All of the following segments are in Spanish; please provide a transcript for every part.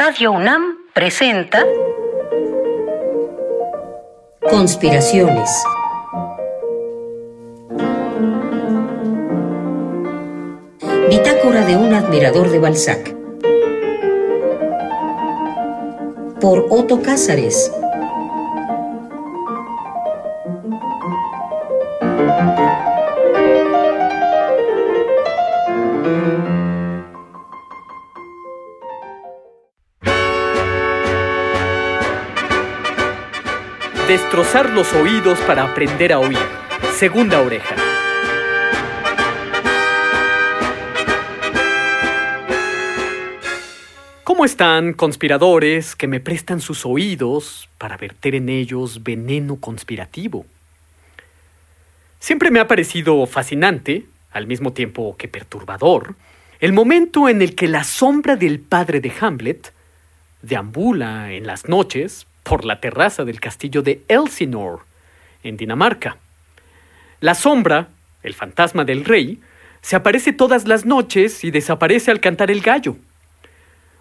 Radio UNAM presenta Conspiraciones. Bitácora de un admirador de Balzac. Por Otto Cázares. Destrozar los oídos para aprender a oír. Segunda oreja. ¿Cómo están, conspiradores que me prestan sus oídos para verter en ellos veneno conspirativo? Siempre me ha parecido fascinante, al mismo tiempo que perturbador, el momento en el que la sombra del padre de Hamlet deambula en las noches por la terraza del castillo de Elsinore, en Dinamarca. La sombra, el fantasma del rey, se aparece todas las noches y desaparece al cantar el gallo.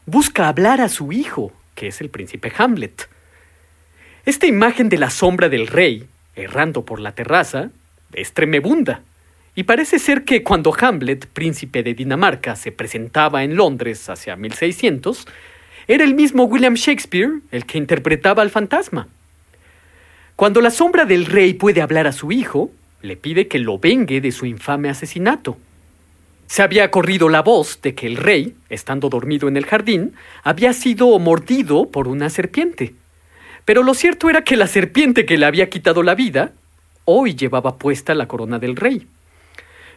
Busca hablar a su hijo, que es el príncipe Hamlet. Esta imagen de la sombra del rey, errando por la terraza, es tremebunda. Y parece ser que cuando Hamlet, príncipe de Dinamarca, se presentaba en Londres hacia 1600, era el mismo William Shakespeare el que interpretaba al fantasma. Cuando la sombra del rey puede hablar a su hijo, le pide que lo vengue de su infame asesinato. Se había corrido la voz de que el rey, estando dormido en el jardín, había sido mordido por una serpiente. Pero lo cierto era que la serpiente que le había quitado la vida, hoy llevaba puesta la corona del rey.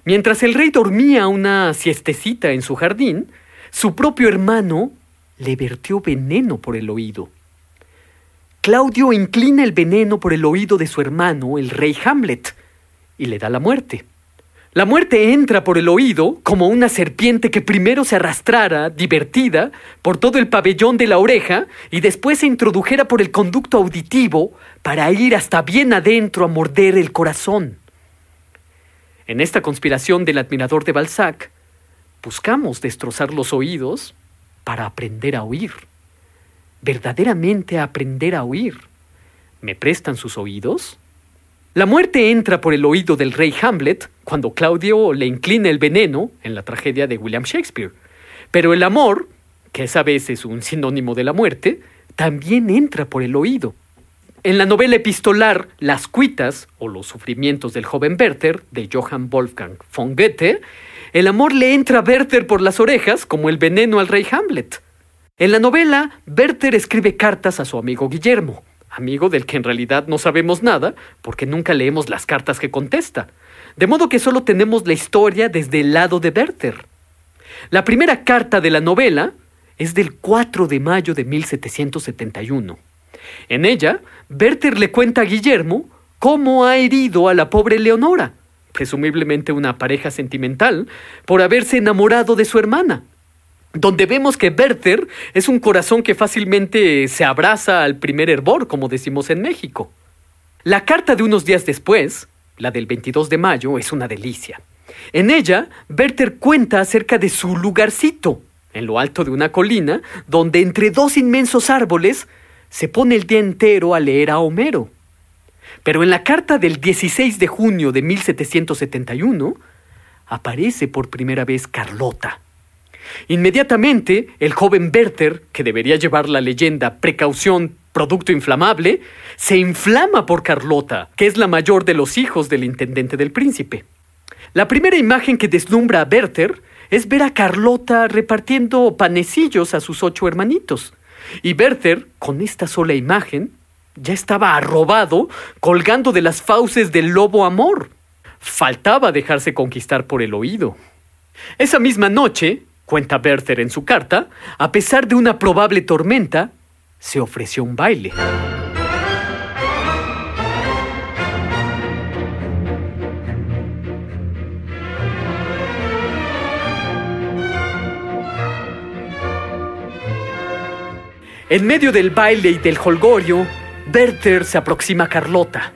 Mientras el rey dormía una siestecita en su jardín, su propio hermano le vertió veneno por el oído. Claudio inclina el veneno por el oído de su hermano, el rey Hamlet, y le da la muerte. La muerte entra por el oído como una serpiente que primero se arrastrara, divertida, por todo el pabellón de la oreja y después se introdujera por el conducto auditivo para ir hasta bien adentro a morder el corazón. En esta conspiración del admirador de Balzac, buscamos destrozar los oídos para aprender a oír. Verdaderamente aprender a oír. ¿Me prestan sus oídos? La muerte entra por el oído del rey Hamlet cuando Claudio le inclina el veneno en la tragedia de William Shakespeare. Pero el amor, que es a veces un sinónimo de la muerte, también entra por el oído. En la novela epistolar Las cuitas o los sufrimientos del joven Werther de Johann Wolfgang von Goethe, el amor le entra a Werther por las orejas como el veneno al rey Hamlet. En la novela, Werther escribe cartas a su amigo Guillermo, amigo del que en realidad no sabemos nada porque nunca leemos las cartas que contesta, de modo que solo tenemos la historia desde el lado de Werther. La primera carta de la novela es del 4 de mayo de 1771. En ella, Werther le cuenta a Guillermo cómo ha herido a la pobre Leonora, presumiblemente una pareja sentimental, por haberse enamorado de su hermana. Donde vemos que Werther es un corazón que fácilmente se abraza al primer hervor, como decimos en México. La carta de unos días después, la del 22 de mayo, es una delicia. En ella, Werther cuenta acerca de su lugarcito, en lo alto de una colina, donde entre dos inmensos árboles se pone el día entero a leer a Homero. Pero en la carta del 16 de junio de 1771 aparece por primera vez Carlota. Inmediatamente, el joven Werther, que debería llevar la leyenda precaución producto inflamable, se inflama por Carlota, que es la mayor de los hijos del intendente del príncipe. La primera imagen que deslumbra a Werther es ver a Carlota repartiendo panecillos a sus ocho hermanitos. Y Werther, con esta sola imagen, ya estaba arrobado, colgando de las fauces del lobo amor. Faltaba dejarse conquistar por el oído. Esa misma noche, cuenta Werther en su carta, a pesar de una probable tormenta, se ofreció un baile. En medio del baile y del holgorio, Werther se aproxima a Carlota.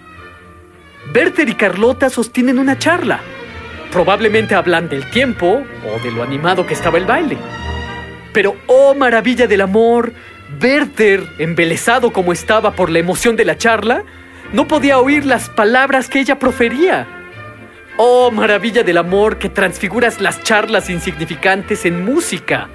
Werther y Carlota sostienen una charla. Probablemente hablan del tiempo o de lo animado que estaba el baile. Pero, oh maravilla del amor, Werther, embelesado como estaba por la emoción de la charla, no podía oír las palabras que ella profería. Oh maravilla del amor que transfiguras las charlas insignificantes en música.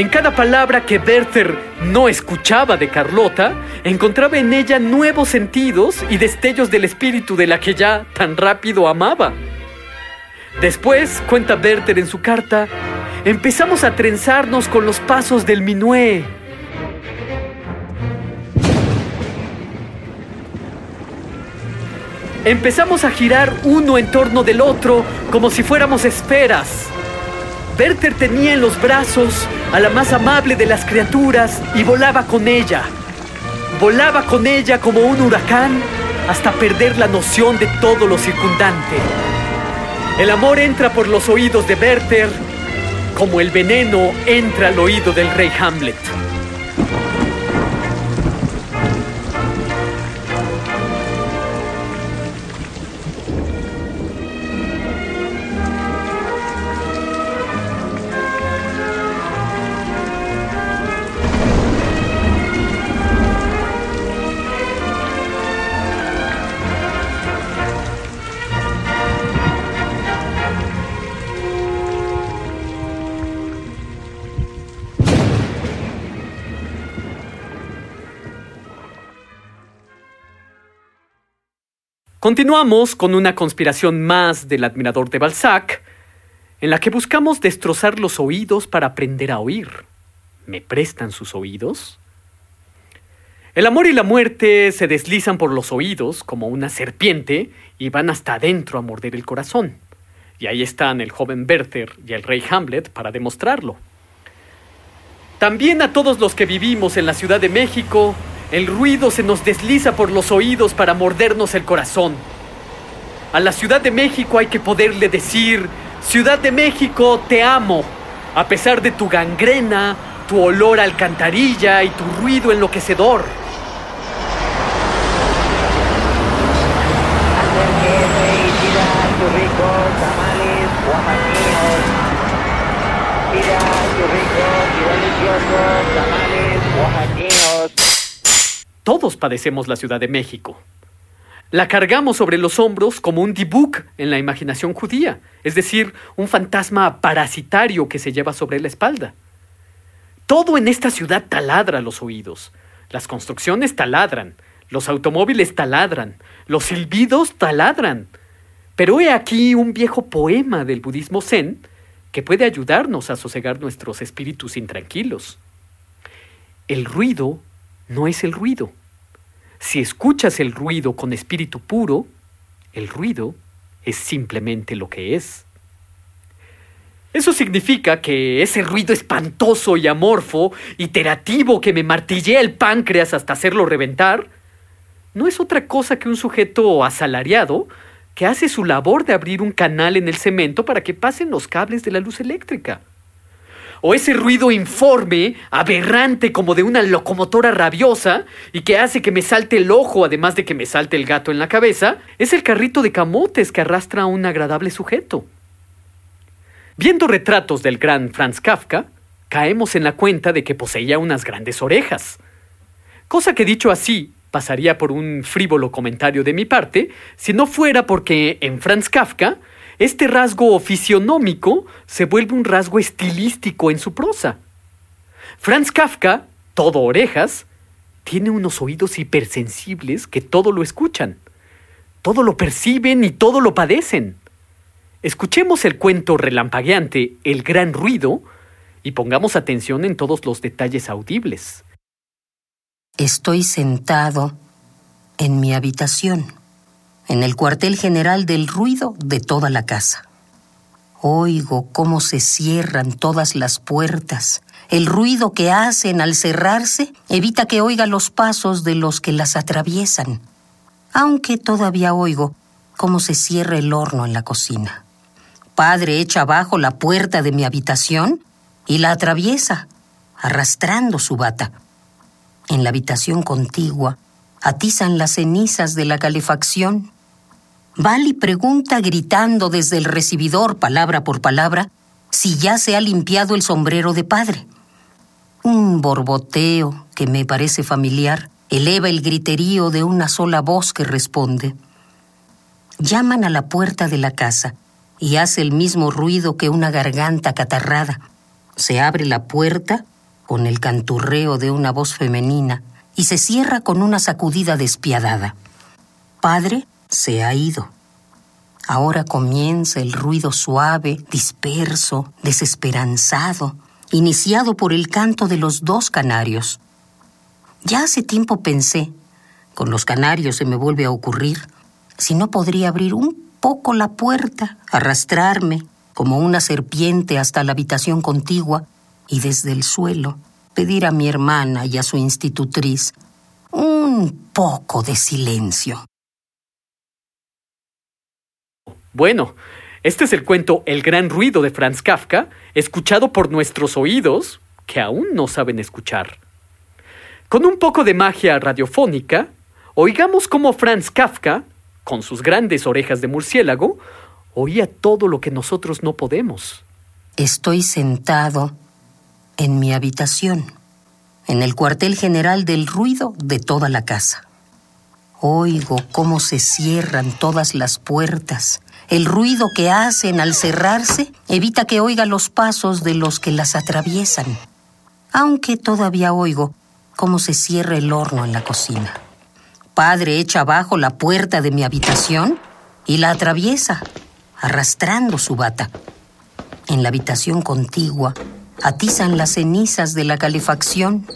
En cada palabra que Werther no escuchaba de Carlota, encontraba en ella nuevos sentidos y destellos del espíritu de la que ya tan rápido amaba. Después, cuenta Werther en su carta, empezamos a trenzarnos con los pasos del minué. Empezamos a girar uno en torno del otro como si fuéramos esferas. Werther tenía en los brazos a la más amable de las criaturas y volaba con ella. Volaba con ella como un huracán hasta perder la noción de todo lo circundante. El amor entra por los oídos de Werther como el veneno entra al oído del rey Hamlet. Continuamos con una conspiración más del admirador de Balzac, en la que buscamos destrozar los oídos para aprender a oír. ¿Me prestan sus oídos? El amor y la muerte se deslizan por los oídos como una serpiente y van hasta adentro a morder el corazón. Y ahí están el joven Werther y el rey Hamlet para demostrarlo. También a todos los que vivimos en la Ciudad de México el ruido se nos desliza por los oídos para mordernos el corazón. A la Ciudad de México hay que poderle decir, Ciudad de México, te amo, a pesar de tu gangrena, tu olor a alcantarilla y tu ruido enloquecedor. Todos padecemos la Ciudad de México. La cargamos sobre los hombros como un dibuk en la imaginación judía, es decir, un fantasma parasitario que se lleva sobre la espalda. Todo en esta ciudad taladra los oídos. Las construcciones taladran, los automóviles taladran, los silbidos taladran. Pero he aquí un viejo poema del budismo zen que puede ayudarnos a sosegar nuestros espíritus intranquilos. El ruido no es el ruido. Si escuchas el ruido con espíritu puro, el ruido es simplemente lo que es. Eso significa que ese ruido espantoso y amorfo, iterativo que me martillea el páncreas hasta hacerlo reventar, no es otra cosa que un sujeto asalariado que hace su labor de abrir un canal en el cemento para que pasen los cables de la luz eléctrica o ese ruido informe, aberrante como de una locomotora rabiosa y que hace que me salte el ojo además de que me salte el gato en la cabeza, es el carrito de camotes que arrastra a un agradable sujeto. Viendo retratos del gran Franz Kafka, caemos en la cuenta de que poseía unas grandes orejas. Cosa que dicho así, pasaría por un frívolo comentario de mi parte, si no fuera porque en Franz Kafka este rasgo fisionómico se vuelve un rasgo estilístico en su prosa. Franz Kafka, todo orejas, tiene unos oídos hipersensibles que todo lo escuchan, todo lo perciben y todo lo padecen. Escuchemos el cuento relampagueante El gran ruido y pongamos atención en todos los detalles audibles. Estoy sentado en mi habitación en el cuartel general del ruido de toda la casa. Oigo cómo se cierran todas las puertas. El ruido que hacen al cerrarse evita que oiga los pasos de los que las atraviesan, aunque todavía oigo cómo se cierra el horno en la cocina. Padre echa abajo la puerta de mi habitación y la atraviesa, arrastrando su bata. En la habitación contigua atizan las cenizas de la calefacción. Vali pregunta gritando desde el recibidor, palabra por palabra, si ya se ha limpiado el sombrero de padre. Un borboteo que me parece familiar eleva el griterío de una sola voz que responde. Llaman a la puerta de la casa y hace el mismo ruido que una garganta catarrada. Se abre la puerta con el canturreo de una voz femenina y se cierra con una sacudida despiadada. Padre se ha ido. Ahora comienza el ruido suave, disperso, desesperanzado, iniciado por el canto de los dos canarios. Ya hace tiempo pensé, con los canarios se me vuelve a ocurrir, si no podría abrir un poco la puerta, arrastrarme como una serpiente hasta la habitación contigua y desde el suelo pedir a mi hermana y a su institutriz un poco de silencio. Bueno, este es el cuento El gran ruido de Franz Kafka, escuchado por nuestros oídos que aún no saben escuchar. Con un poco de magia radiofónica, oigamos cómo Franz Kafka, con sus grandes orejas de murciélago, oía todo lo que nosotros no podemos. Estoy sentado en mi habitación, en el cuartel general del ruido de toda la casa. Oigo cómo se cierran todas las puertas. El ruido que hacen al cerrarse evita que oiga los pasos de los que las atraviesan. Aunque todavía oigo cómo se cierra el horno en la cocina. Padre echa abajo la puerta de mi habitación y la atraviesa, arrastrando su bata. En la habitación contigua atizan las cenizas de la calefacción.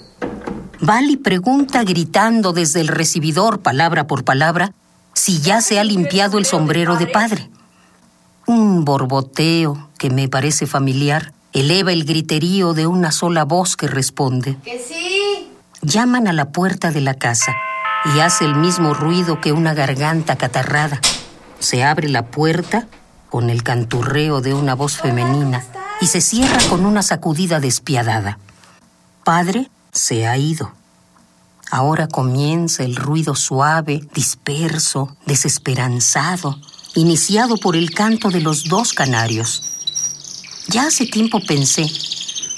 Vali pregunta gritando desde el recibidor, palabra por palabra, si ya se ha limpiado el sombrero de padre. Un borboteo que me parece familiar eleva el griterío de una sola voz que responde. ¡Que sí! Llaman a la puerta de la casa y hace el mismo ruido que una garganta catarrada. Se abre la puerta con el canturreo de una voz femenina y se cierra con una sacudida despiadada. Padre se ha ido. Ahora comienza el ruido suave, disperso, desesperanzado, iniciado por el canto de los dos canarios. Ya hace tiempo pensé,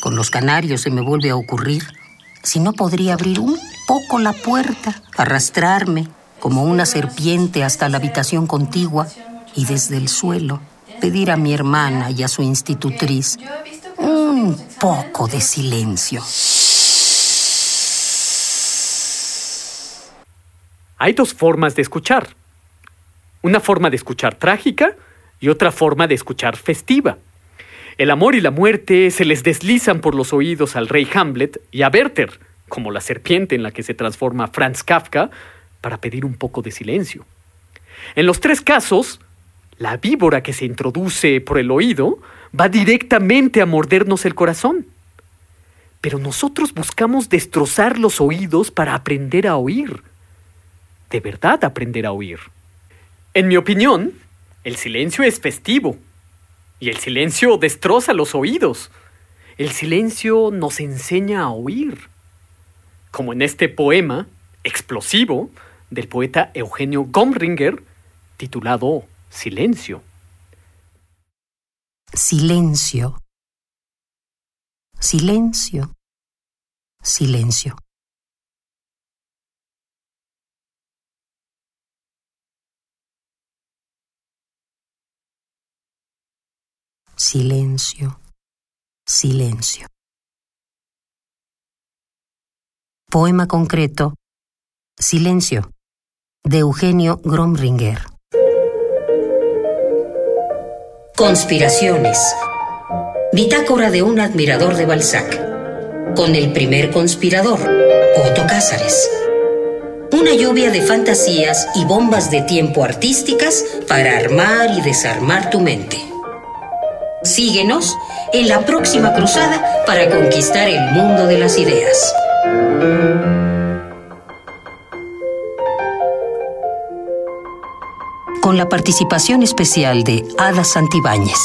con los canarios se me vuelve a ocurrir, si no podría abrir un poco la puerta, arrastrarme como una serpiente hasta la habitación contigua y desde el suelo pedir a mi hermana y a su institutriz un poco de silencio. Hay dos formas de escuchar. Una forma de escuchar trágica y otra forma de escuchar festiva. El amor y la muerte se les deslizan por los oídos al rey Hamlet y a Werther, como la serpiente en la que se transforma Franz Kafka, para pedir un poco de silencio. En los tres casos, la víbora que se introduce por el oído va directamente a mordernos el corazón. Pero nosotros buscamos destrozar los oídos para aprender a oír. De verdad aprender a oír. En mi opinión, el silencio es festivo. Y el silencio destroza los oídos. El silencio nos enseña a oír. Como en este poema explosivo del poeta Eugenio Gomringer, titulado Silencio. Silencio. Silencio. Silencio. Silencio. Silencio. Poema concreto. Silencio. De Eugenio Gromringer. Conspiraciones. Bitácora de un admirador de Balzac. Con el primer conspirador, Otto Cázares. Una lluvia de fantasías y bombas de tiempo artísticas para armar y desarmar tu mente. Síguenos en la próxima cruzada para conquistar el mundo de las ideas. Con la participación especial de Ada Santibáñez.